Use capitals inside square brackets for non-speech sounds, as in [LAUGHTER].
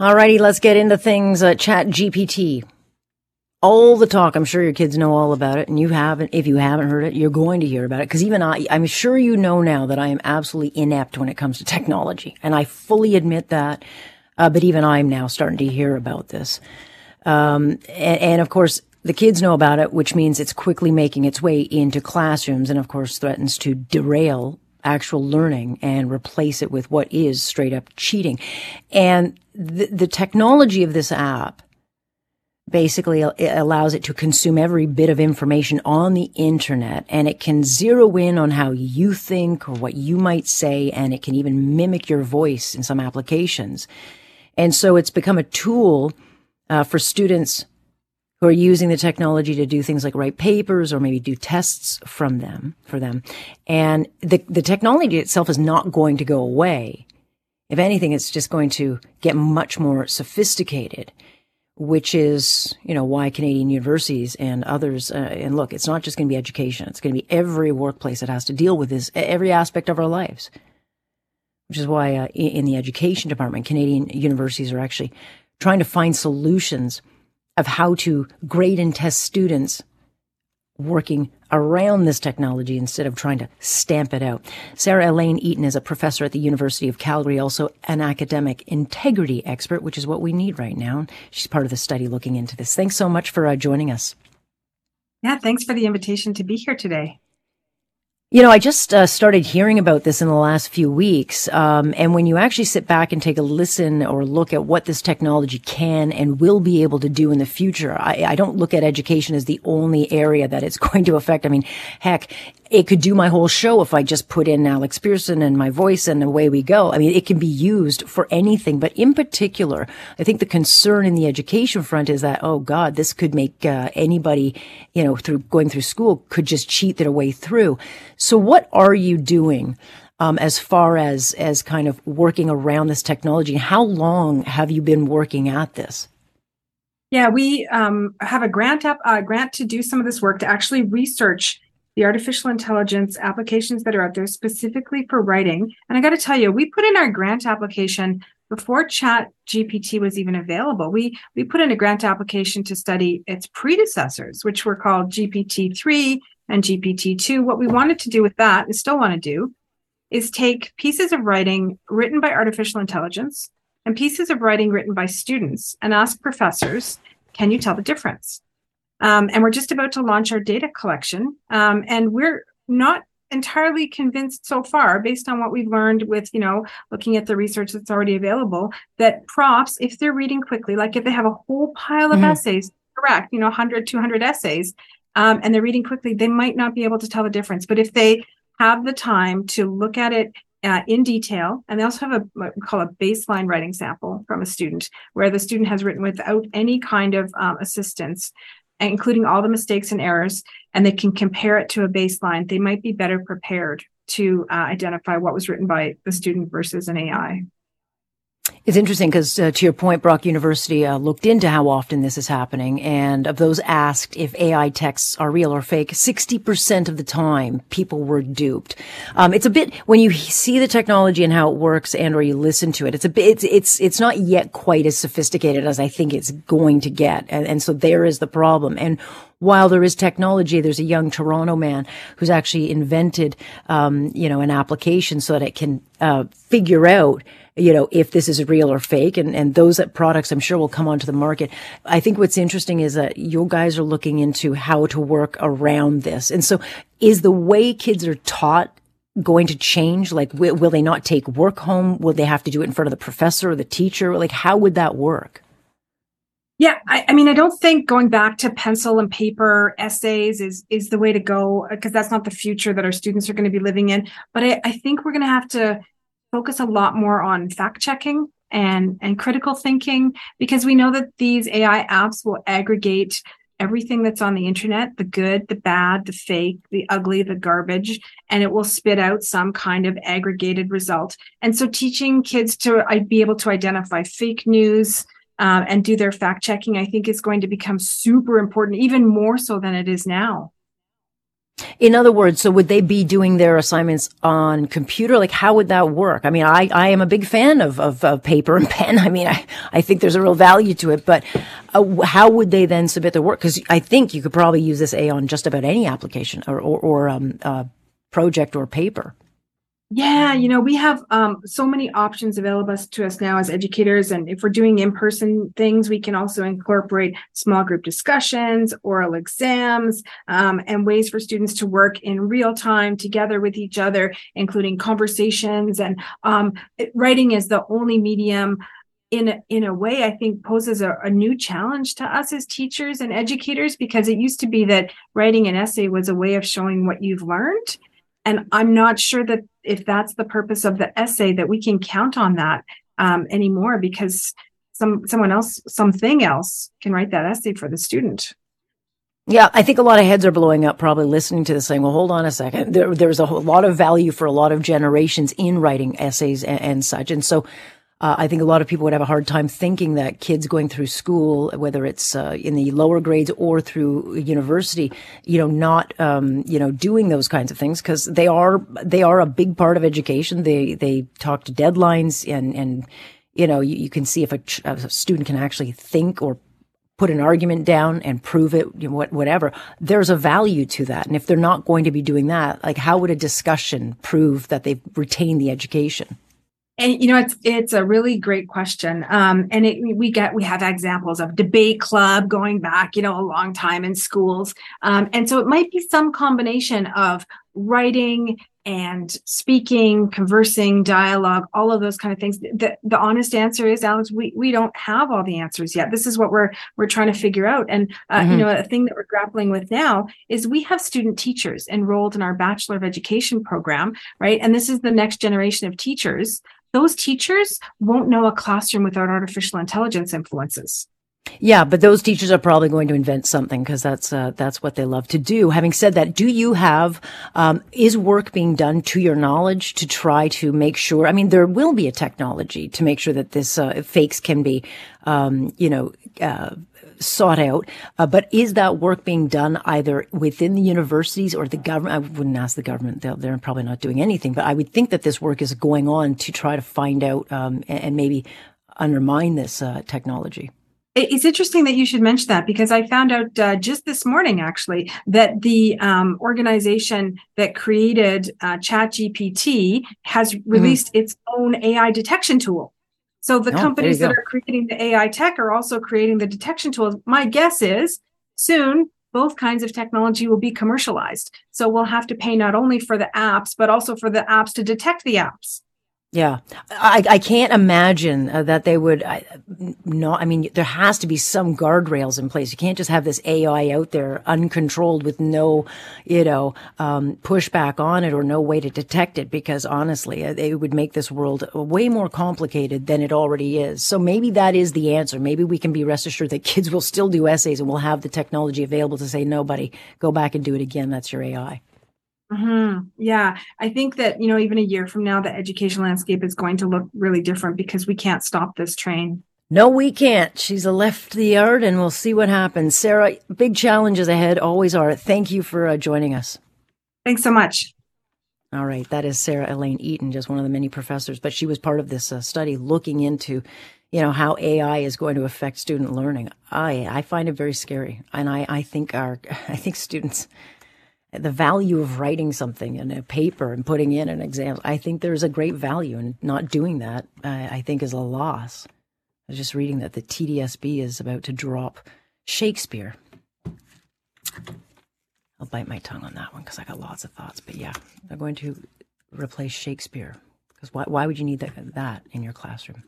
Alrighty, let's get into things. Uh, Chat GPT. All the talk. I'm sure your kids know all about it, and you haven't. If you haven't heard it, you're going to hear about it. Because even I, I'm sure you know now that I am absolutely inept when it comes to technology, and I fully admit that. Uh, but even I'm now starting to hear about this. Um, and, and of course, the kids know about it, which means it's quickly making its way into classrooms, and of course, threatens to derail actual learning and replace it with what is straight up cheating. And the, the technology of this app basically allows it to consume every bit of information on the internet and it can zero in on how you think or what you might say and it can even mimic your voice in some applications. And so it's become a tool uh, for students who are using the technology to do things like write papers or maybe do tests from them for them. And the, the technology itself is not going to go away. If anything, it's just going to get much more sophisticated, which is, you know, why Canadian universities and others, uh, and look, it's not just going to be education. It's going to be every workplace that has to deal with this, every aspect of our lives. Which is why uh, in the education department, Canadian universities are actually trying to find solutions of how to grade and test students working around this technology instead of trying to stamp it out. Sarah Elaine Eaton is a professor at the University of Calgary, also an academic integrity expert, which is what we need right now. She's part of the study looking into this. Thanks so much for uh, joining us. Yeah, thanks for the invitation to be here today. You know, I just uh, started hearing about this in the last few weeks. Um, and when you actually sit back and take a listen or look at what this technology can and will be able to do in the future, I, I don't look at education as the only area that it's [LAUGHS] going to affect. I mean, heck, it could do my whole show if I just put in Alex Pearson and my voice and away we go. I mean, it can be used for anything, but in particular, I think the concern in the education front is that, oh God, this could make uh, anybody, you know, through going through school could just cheat their way through. So what are you doing? Um, as far as as kind of working around this technology, how long have you been working at this? Yeah, we um, have a grant up uh, grant to do some of this work to actually research the artificial intelligence applications that are out there specifically for writing. And I got to tell you, we put in our grant application before chat gpt was even available. We we put in a grant application to study its predecessors which were called gpt-3 and gpt-2 what we wanted to do with that and still want to do is take pieces of writing written by artificial intelligence and pieces of writing written by students and ask professors can you tell the difference um, and we're just about to launch our data collection. Um, and we're not entirely convinced so far based on what we've learned with you know looking at the research that's already available that props if they're reading quickly like if they have a whole pile of mm-hmm. essays correct you know 100 200 essays um, and they're reading quickly they might not be able to tell the difference but if they have the time to look at it uh, in detail. And they also have a what we call a baseline writing sample from a student, where the student has written without any kind of um, assistance including all the mistakes and errors, and they can compare it to a baseline, they might be better prepared to uh, identify what was written by the student versus an AI. It's interesting because, uh, to your point, Brock University uh, looked into how often this is happening, and of those asked if AI texts are real or fake, sixty percent of the time people were duped. Um, it's a bit when you see the technology and how it works, and or you listen to it. It's a bit. It's it's it's not yet quite as sophisticated as I think it's going to get, and, and so there is the problem. And while there is technology, there's a young Toronto man who's actually invented, um, you know, an application so that it can uh, figure out you know, if this is real or fake. And, and those products I'm sure will come onto the market. I think what's interesting is that you guys are looking into how to work around this. And so is the way kids are taught going to change? Like, will, will they not take work home? Will they have to do it in front of the professor or the teacher? Like, how would that work? Yeah, I, I, mean, I don't think going back to pencil and paper essays is is the way to go because that's not the future that our students are going to be living in. But I, I think we're going to have to focus a lot more on fact checking and and critical thinking because we know that these AI apps will aggregate everything that's on the internet the good the bad the fake the ugly the garbage and it will spit out some kind of aggregated result and so teaching kids to be able to identify fake news um, and do their fact checking i think is going to become super important even more so than it is now In other words, so would they be doing their assignments on computer? Like, how would that work? I mean, I, I am a big fan of, of, of paper and [LAUGHS] pen. I mean, I, I think there's a real value to it, but uh, how would they then submit their work? Because I think you could probably use this A on just about any application or, or, or um, uh, project or paper. Yeah, you know, we have um, so many options available to us now as educators. And if we're doing in person things, we can also incorporate small group discussions, oral exams, um, and ways for students to work in real time together with each other, including conversations. And um, writing is the only medium in a, in a way i think poses a, a, new challenge to us as teachers and educators because it used to be that writing an essay was a way of showing what you've learned and i'm not sure that if that's the purpose of the essay that we can count on that um, anymore because some someone else something else can write that essay for the student yeah, I think a lot of heads are blowing up probably listening to this saying, well, hold on a second. There, there's a lot of value for a lot of generations in writing essays and, and such. And so uh, I think a lot of people would have a hard time thinking that kids going through school, whether it's uh, in the lower grades or through university, you know, not um, you know doing those kinds of things because they are they are a big part of education. They they talk to deadlines and and you know you, you can see if a, a student can actually think or put an argument down and prove it, you know, whatever. There's a value to that. And if they're not going to be doing that, like how would a discussion prove that they've retained the education? And you know, it's it's a really great question. Um, and it, we get we have examples of debate club going back, you know, a long time in schools. Um, and so it might be some combination of writing and speaking, conversing, dialogue, all of those kind of things. The, the honest answer is, Alex, we, we don't have all the answers yet. This is what we're we're trying to figure out. And uh, mm-hmm. you know, a thing that we're grappling with now is we have student teachers enrolled in our Bachelor of Education program, right? And this is the next generation of teachers those teachers won't know a classroom without artificial intelligence influences. Yeah, but those teachers are probably going to invent something because that's uh, that's what they love to do. Having said that, do you have um, is work being done to your knowledge to try to make sure? I mean, there will be a technology to make sure that this uh, fakes can be, um, you know, uh, sought out. Uh, but is that work being done either within the universities or the government? I wouldn't ask the government; they're, they're probably not doing anything. But I would think that this work is going on to try to find out um, and, and, maybe undermine this uh, technology. It's interesting that you should mention that because I found out uh, just this morning, actually, that the um, organization that created uh, ChatGPT has mm-hmm. released mm-hmm. its own AI detection tool. So the oh, companies that are creating the AI tech are also creating the detection tools. My guess is soon both kinds of technology will be commercialized. So we'll have to pay not only for the apps, but also for the apps to detect the apps. Yeah, I, I can't imagine uh, that they would uh, not. I mean, there has to be some guardrails in place. You can't just have this AI out there uncontrolled with no, you know, um, pushback on it or no way to detect it. Because honestly, uh, it would make this world way more complicated than it already is. So maybe that is the answer. Maybe we can be rest assured that [LAUGHS] kids will still do essays and we'll have the technology available to say, "No, buddy, go back and do it again. That's your AI." Mm-hmm. Yeah, I think that you know even a year from now, the education landscape is going to look really different because we can't stop this train. No, we can't. She's left the yard, and we'll see what happens. Sarah, big challenges ahead, always are. Thank you for uh, joining us. Thanks so much. All right, that is Sarah Elaine Eaton, just one of the many professors, but she was part of this uh, study looking into, you know, how AI is going to affect student learning. I I find it very scary, and I I think our [LAUGHS] I think students the value of writing something in a paper and putting in an exam. I think there's a great value in not doing that. I, I think is a loss. I was just reading that the TDSB is about to drop Shakespeare. I'll bite my tongue on that one because I got lots of thoughts. But yeah, they're going to replace Shakespeare because why, why would you need that, that in your classroom?